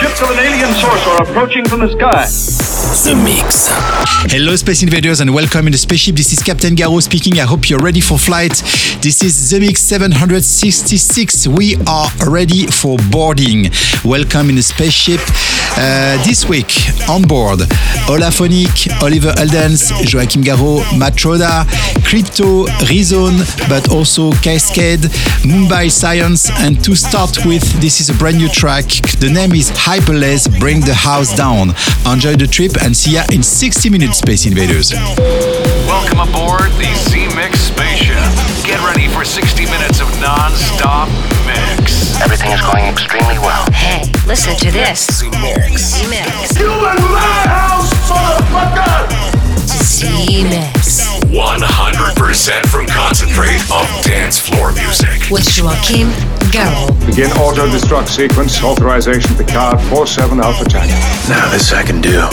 Ships of an alien source are approaching from the sky. The Mix. Hello, Space Invaders, and welcome in the spaceship. This is Captain Garraud speaking. I hope you're ready for flight. This is The Mix 766. We are ready for boarding. Welcome in the spaceship. Uh, this week on board Olaphonic, Oliver Heldens, Joachim Garraud, Matt Troda, Crypto, Rezone, but also Cascade, Mumbai Science, and to start with, this is a brand new track. The name is Hyperless Bring the House Down. Enjoy the trip and see ya in 60 minutes, Space Invaders. Welcome aboard the Zemixx spaceship. Get ready for 60 minutes of non-stop mix. Everything is going extremely well. Hey, listen to this. The Mix. The Mix. You in my house, motherfucker! Zemixx. 100% from concentrate of dance floor music. With Joachim Garraud. Begin auto destruct sequence. Authorization Picard 47 Alpha Tango. Now this I can do.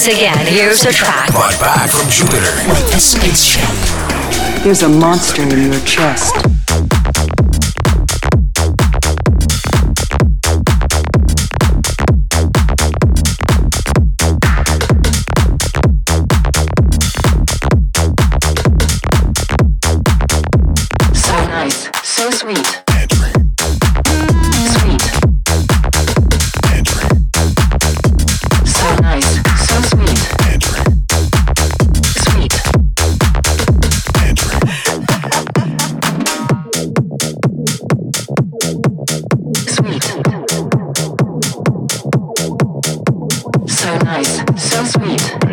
Once again, here's a track. Brought back from Jupiter. With the spaceship. There's a monster in your chest. So nice, so sweet.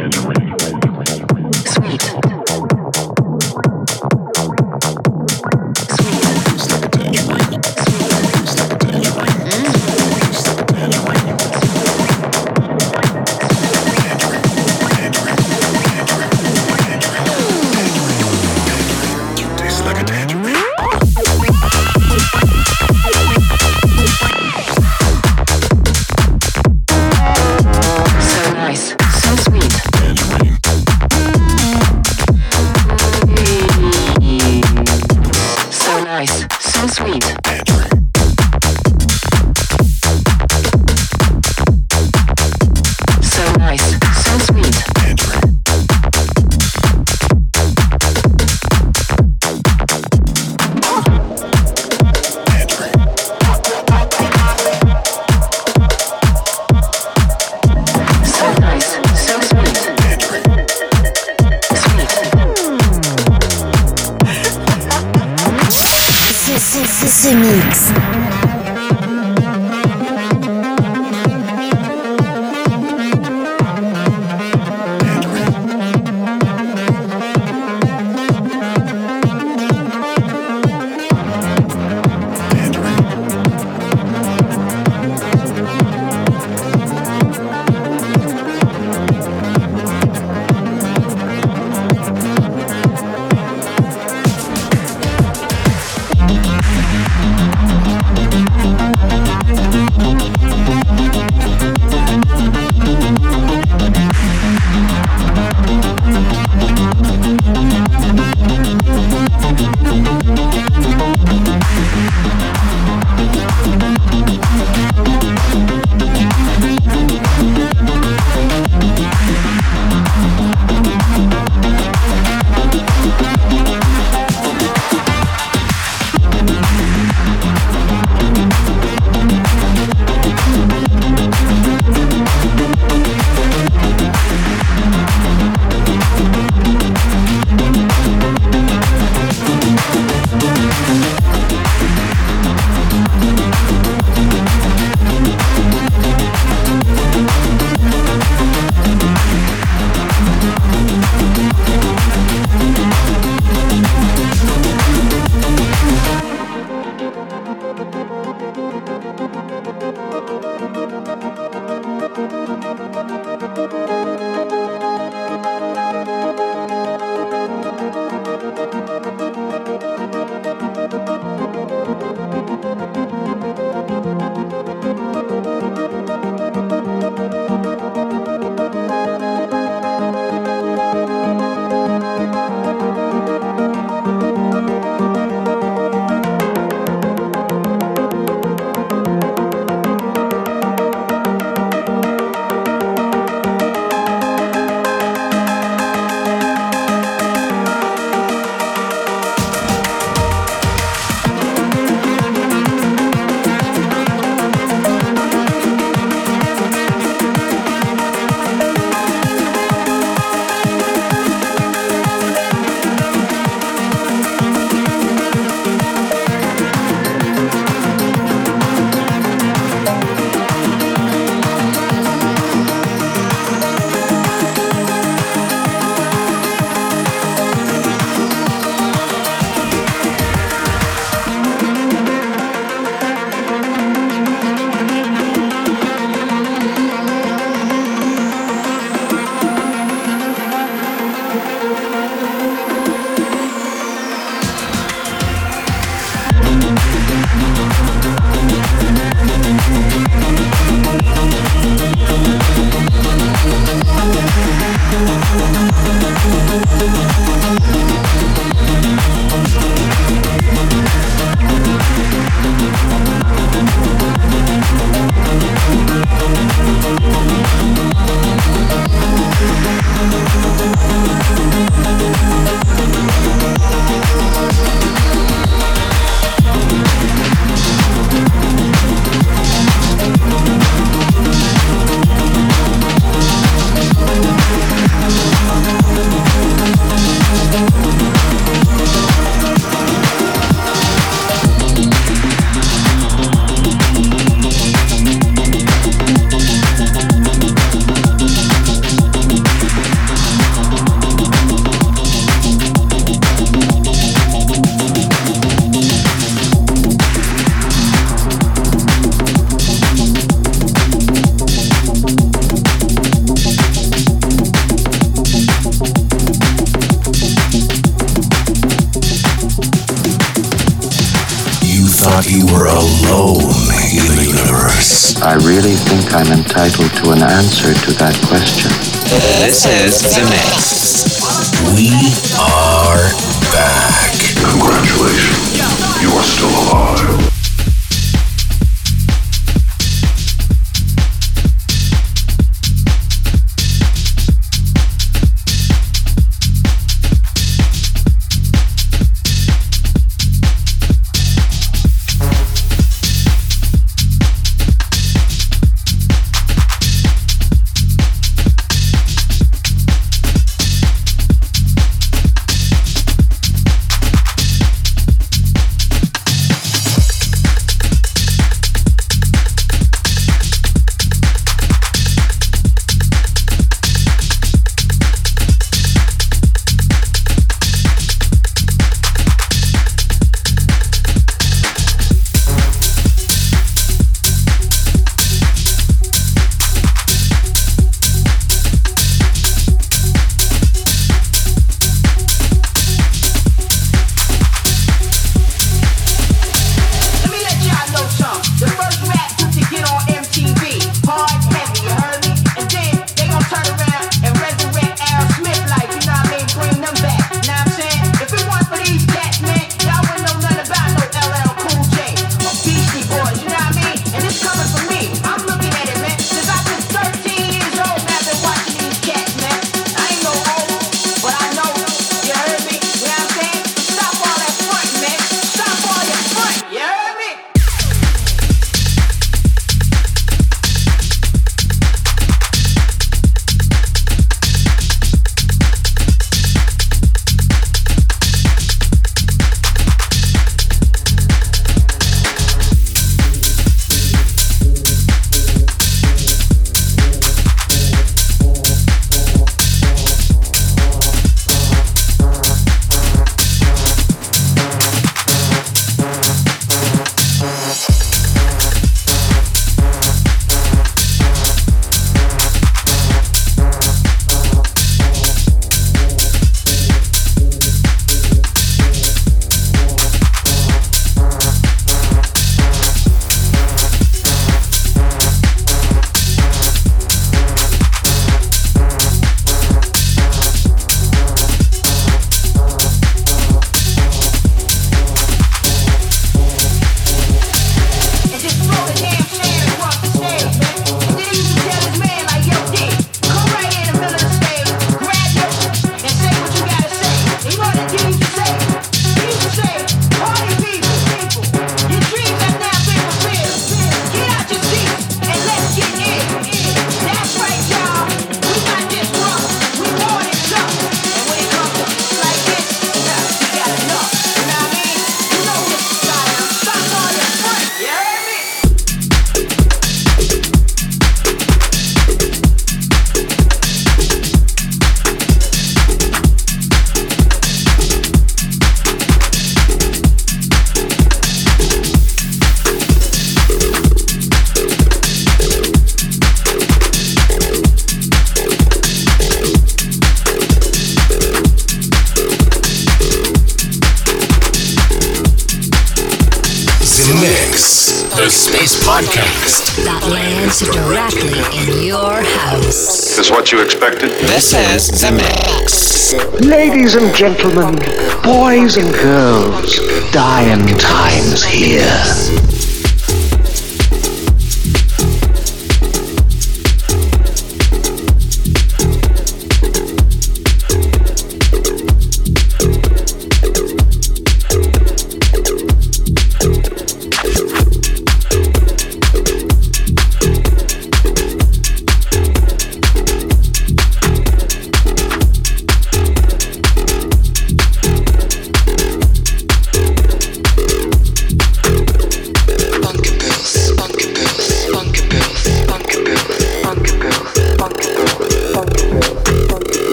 Ladies and gentlemen, boys and girls, dying times here.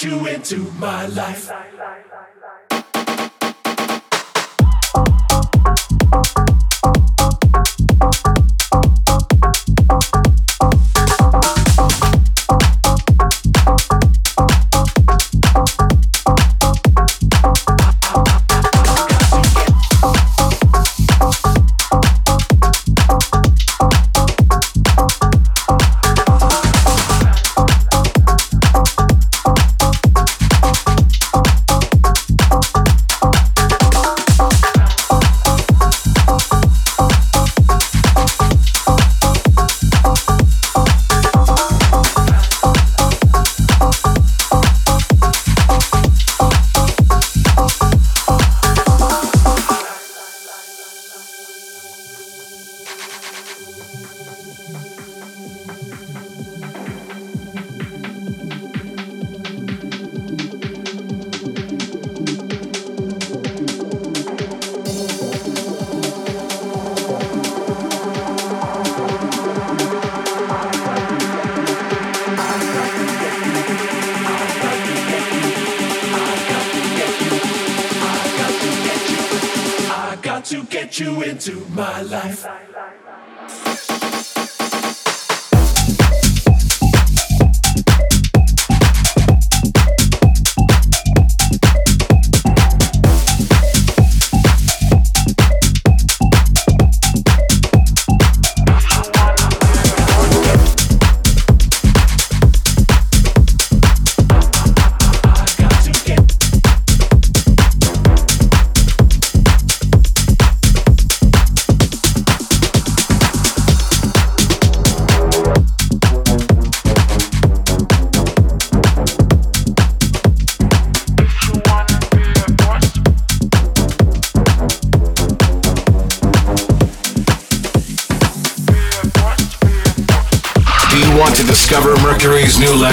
Discover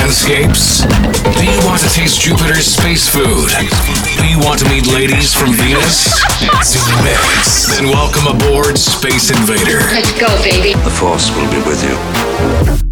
landscapes? Do you want to taste Jupiter's space food? Do you want to meet ladies from Venus? Zemixx. Then welcome aboard Space Invader. Let's go, baby. The Force will be with you.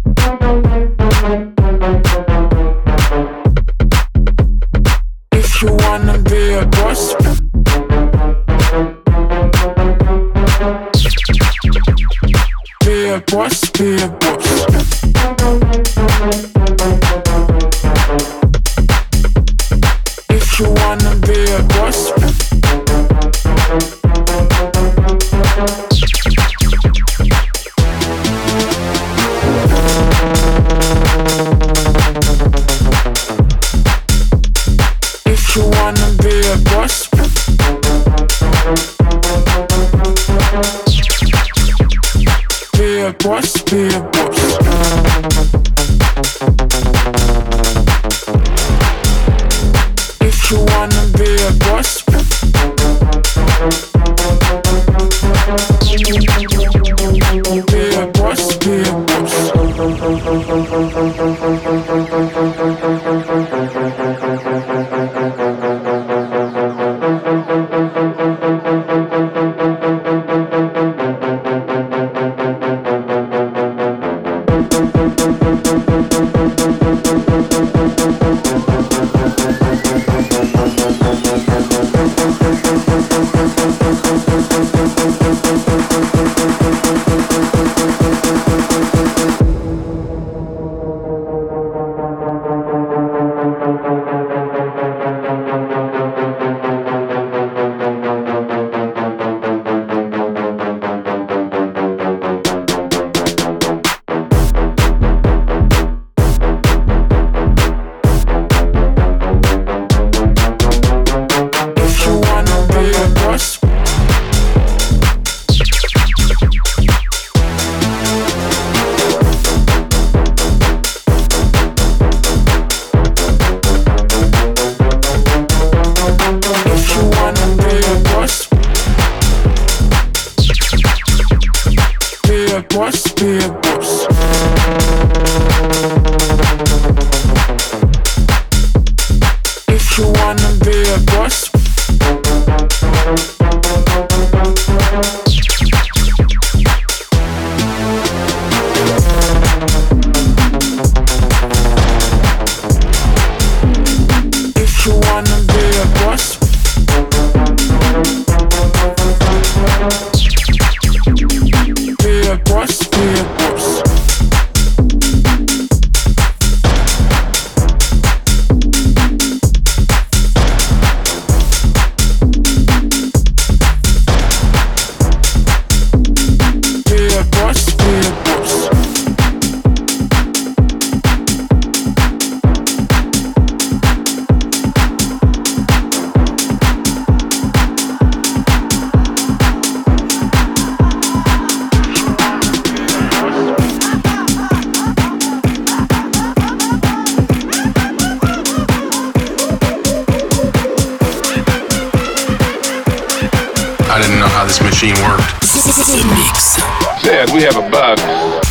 Machine worked. Dad, we have a bug.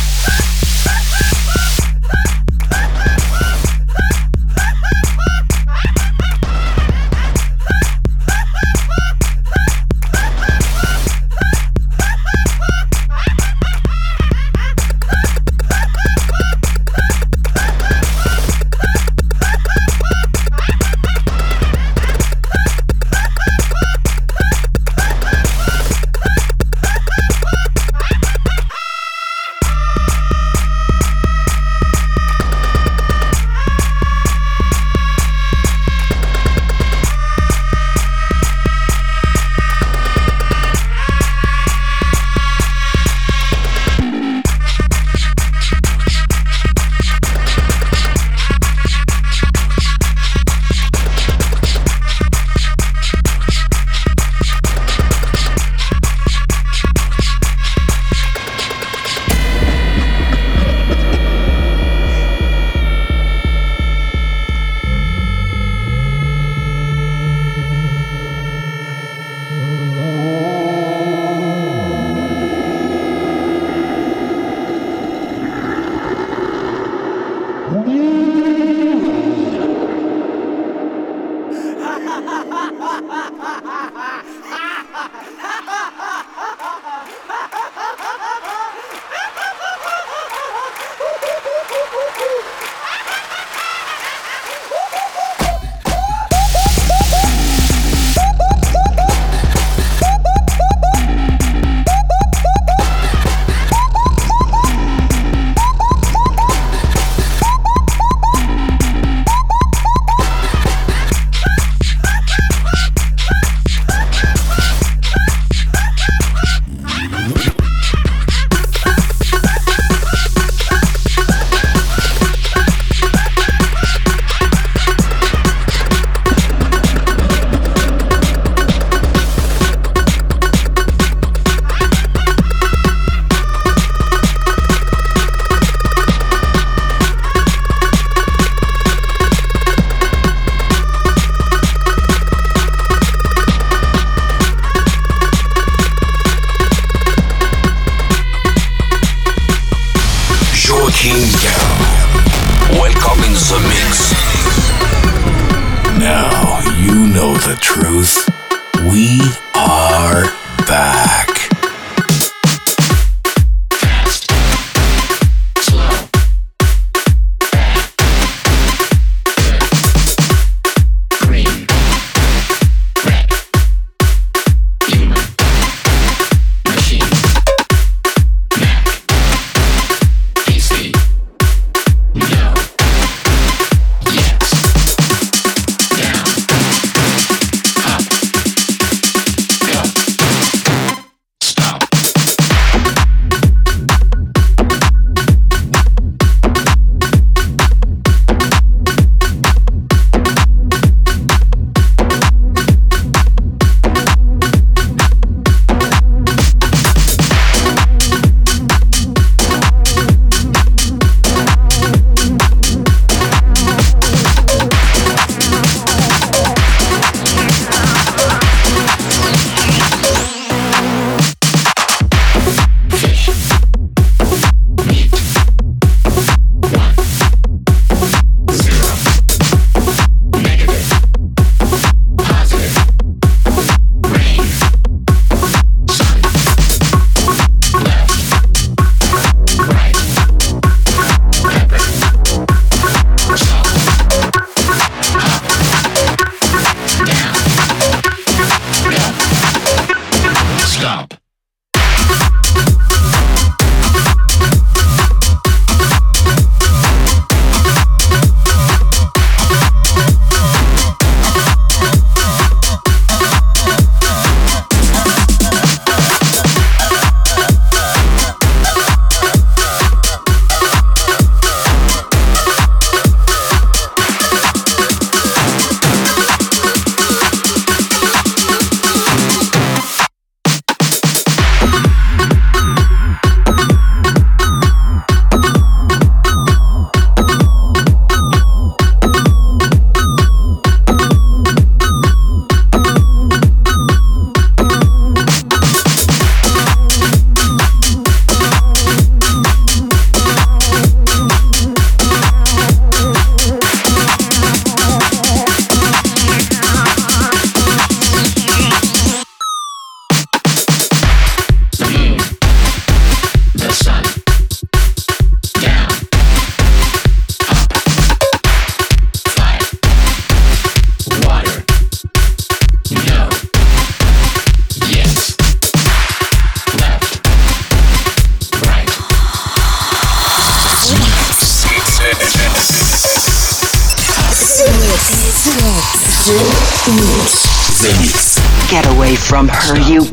Her, you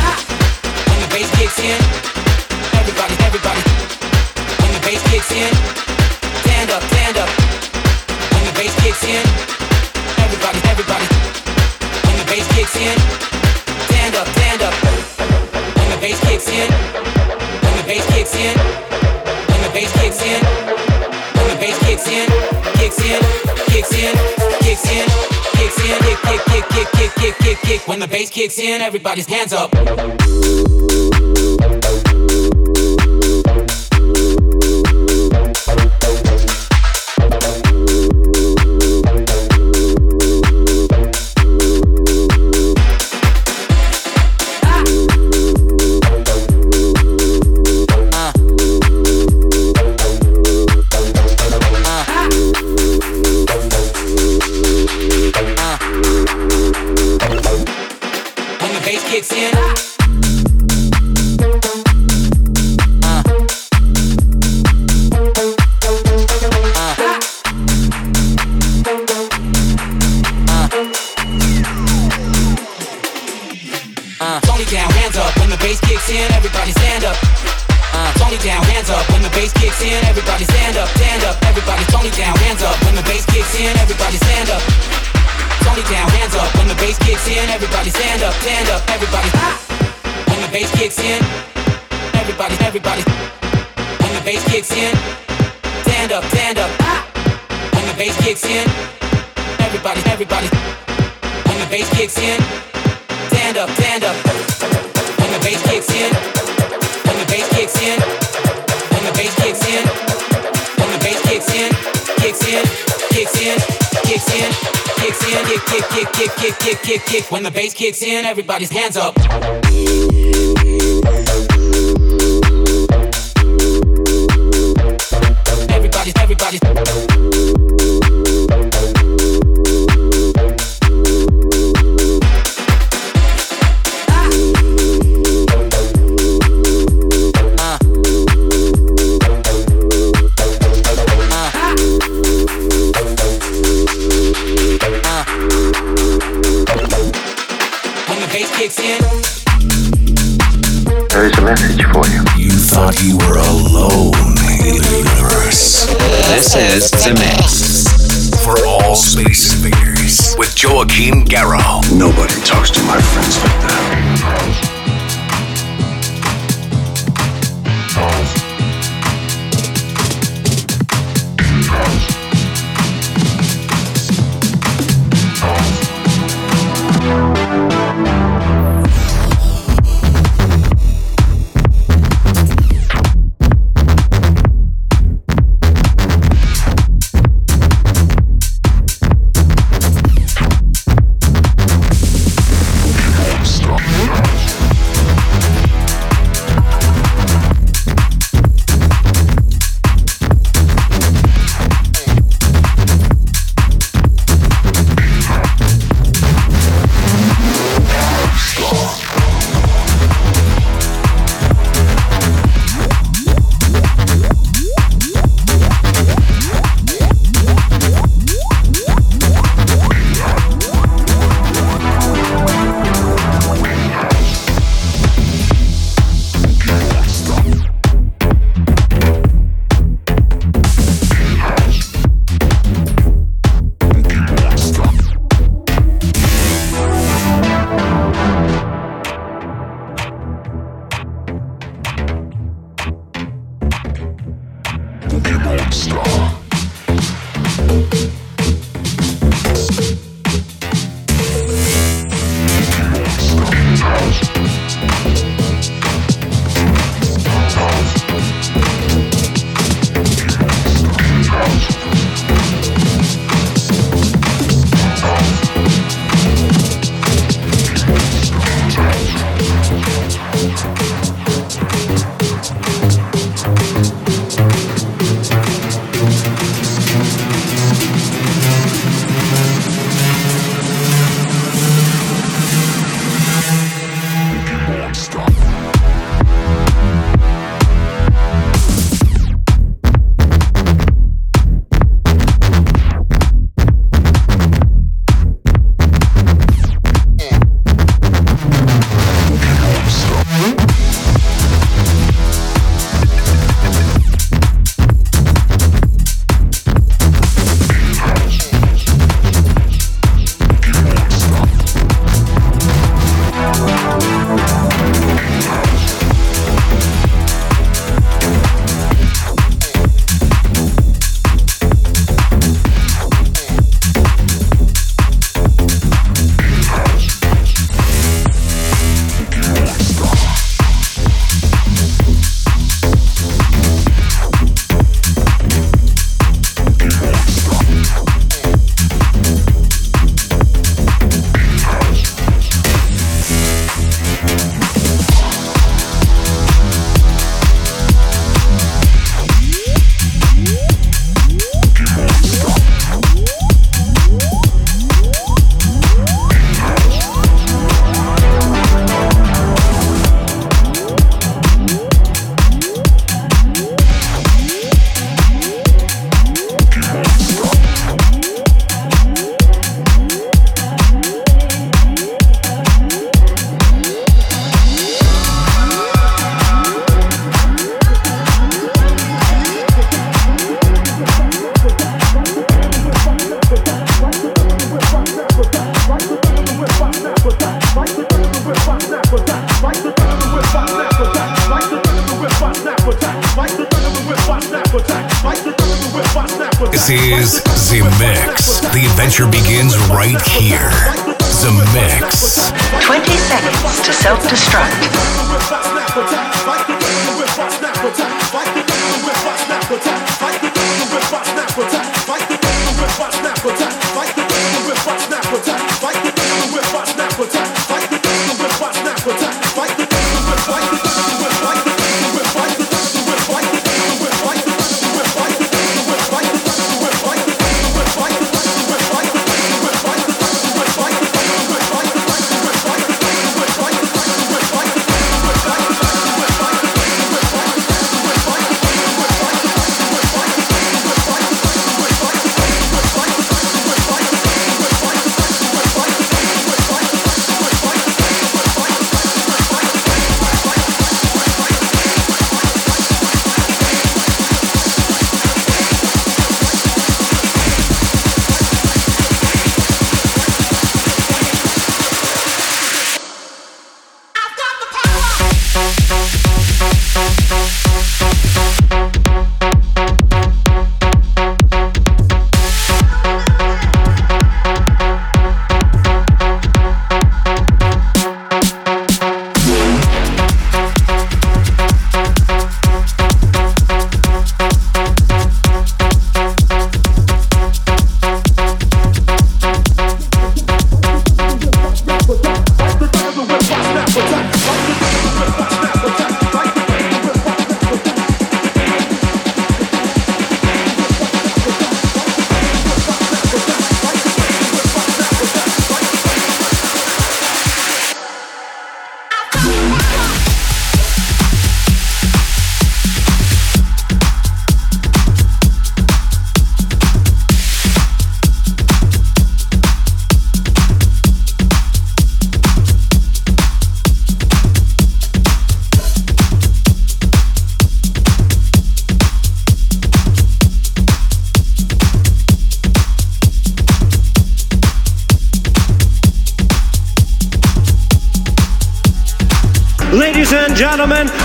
when the bass kicks in, everybody, everybody. When the bass kicks in, stand up, stand up. When the bass kicks in, everybody, everybody. When the bass kicks in, stand up, stand up. When the bass kicks in, when the bass kicks in, when the bass kicks in, kicks in, kicks in, kicks in, kicks in, kicks in, kick, kick, kick, kick, kick, kick, kick, kick. When the bass kicks in, everybody's hands up. Bass kicks in, everybody stand up, stand up. Everybody, when the bass kicks in, everybody, everybody. When the bass kicks in, stand up, stand up. When the bass kicks in, everybody, everybody. When the bass kicks in, stand up, stand up. When the bass kicks in, when the bass kicks in, when the bass kicks in, when the bass kicks in, kicks in, kicks in, kicks in, kicks in, kick, kick, kick, kick, kick, kick, kick, kick. When the bass kicks in, everybody's hands up. Everybody, everybody. Thought you were alone in the universe. This is The Mix. For all space invaders with Joachim Garraud. Nobody talks to my friends like that.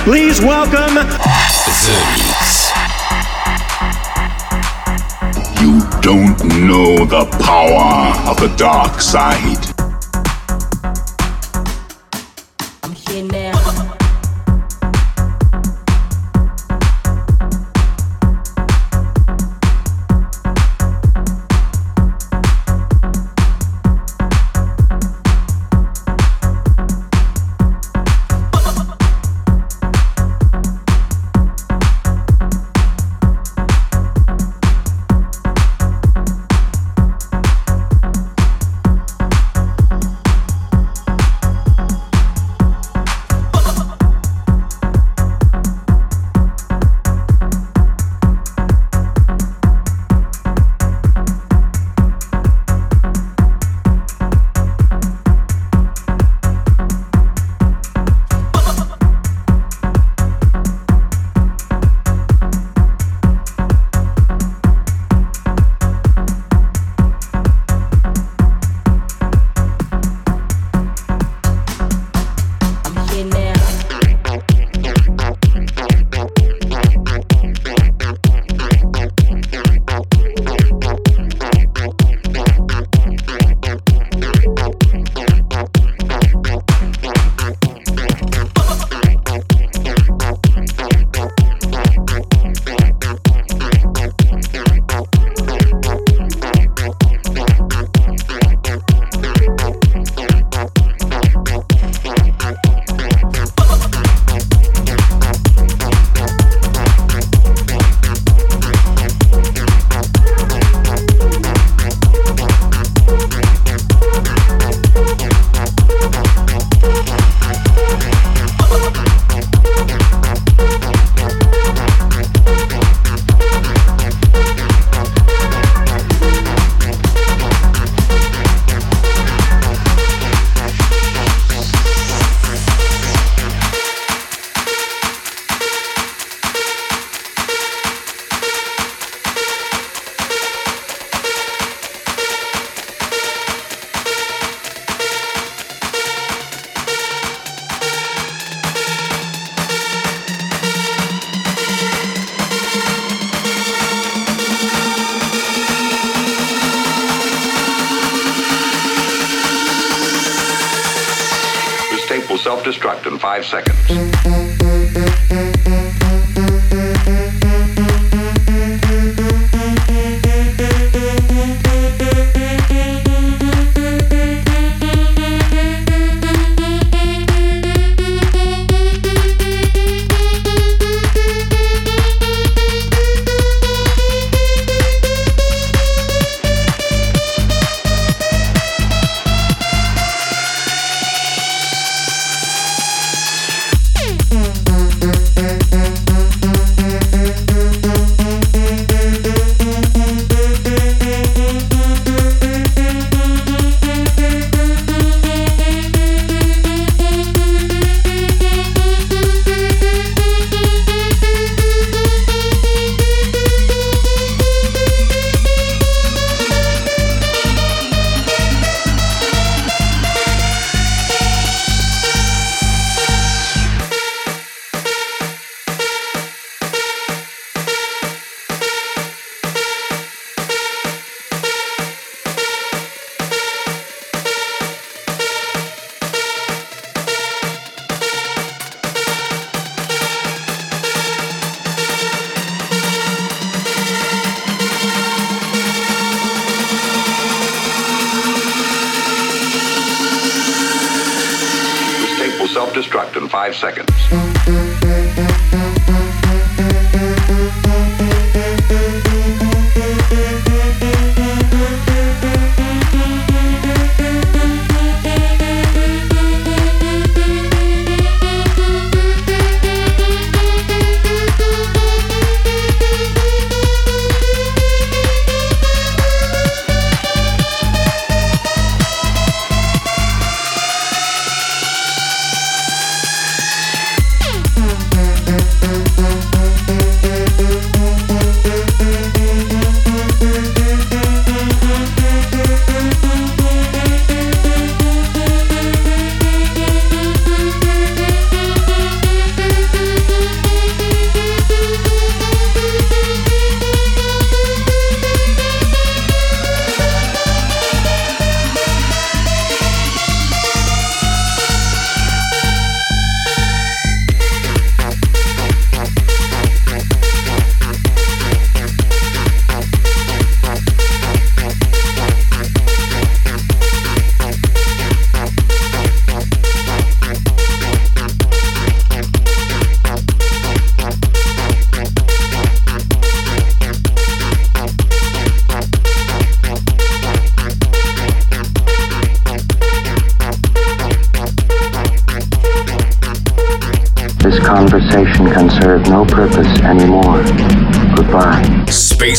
Please welcome. Self-destruct in five seconds. Self-destruct in five seconds.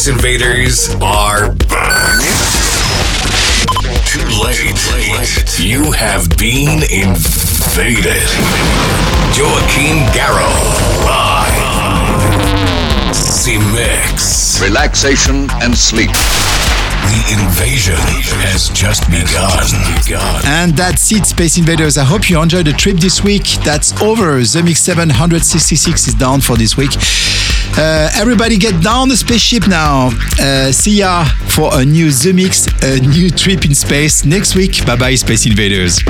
Space Invaders are back. Too late. You have been invaded. Joachim Garraud. Live. Zemixx. Relaxation and sleep. The invasion has just begun. And that's it, Space Invaders. I hope you enjoyed the trip this week. That's over. Zemixx 766 is down for this week. Uh, everybody get down the spaceship now. Uh, see ya for a new Zemixx, a new trip in space next week. Bye bye, Space Invaders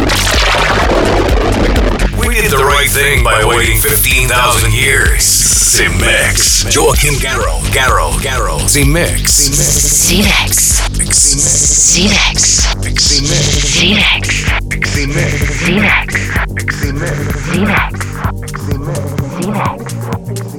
did the right thing by waiting 15,000 years. Zemixx. Joachim Garraud. Garraud. Garraud. Zemixx. Zemixx. Zemixx. Zemixx. Zemixx. Zemixx. Zemixx. Zemixx.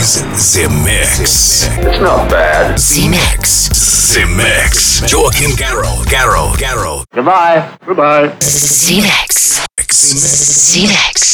Is The Mix. It's not bad. The Mix. The Mix. Joachim Garraud. Garraud. Garraud. Goodbye. Goodbye. Zemixx. Zemixx.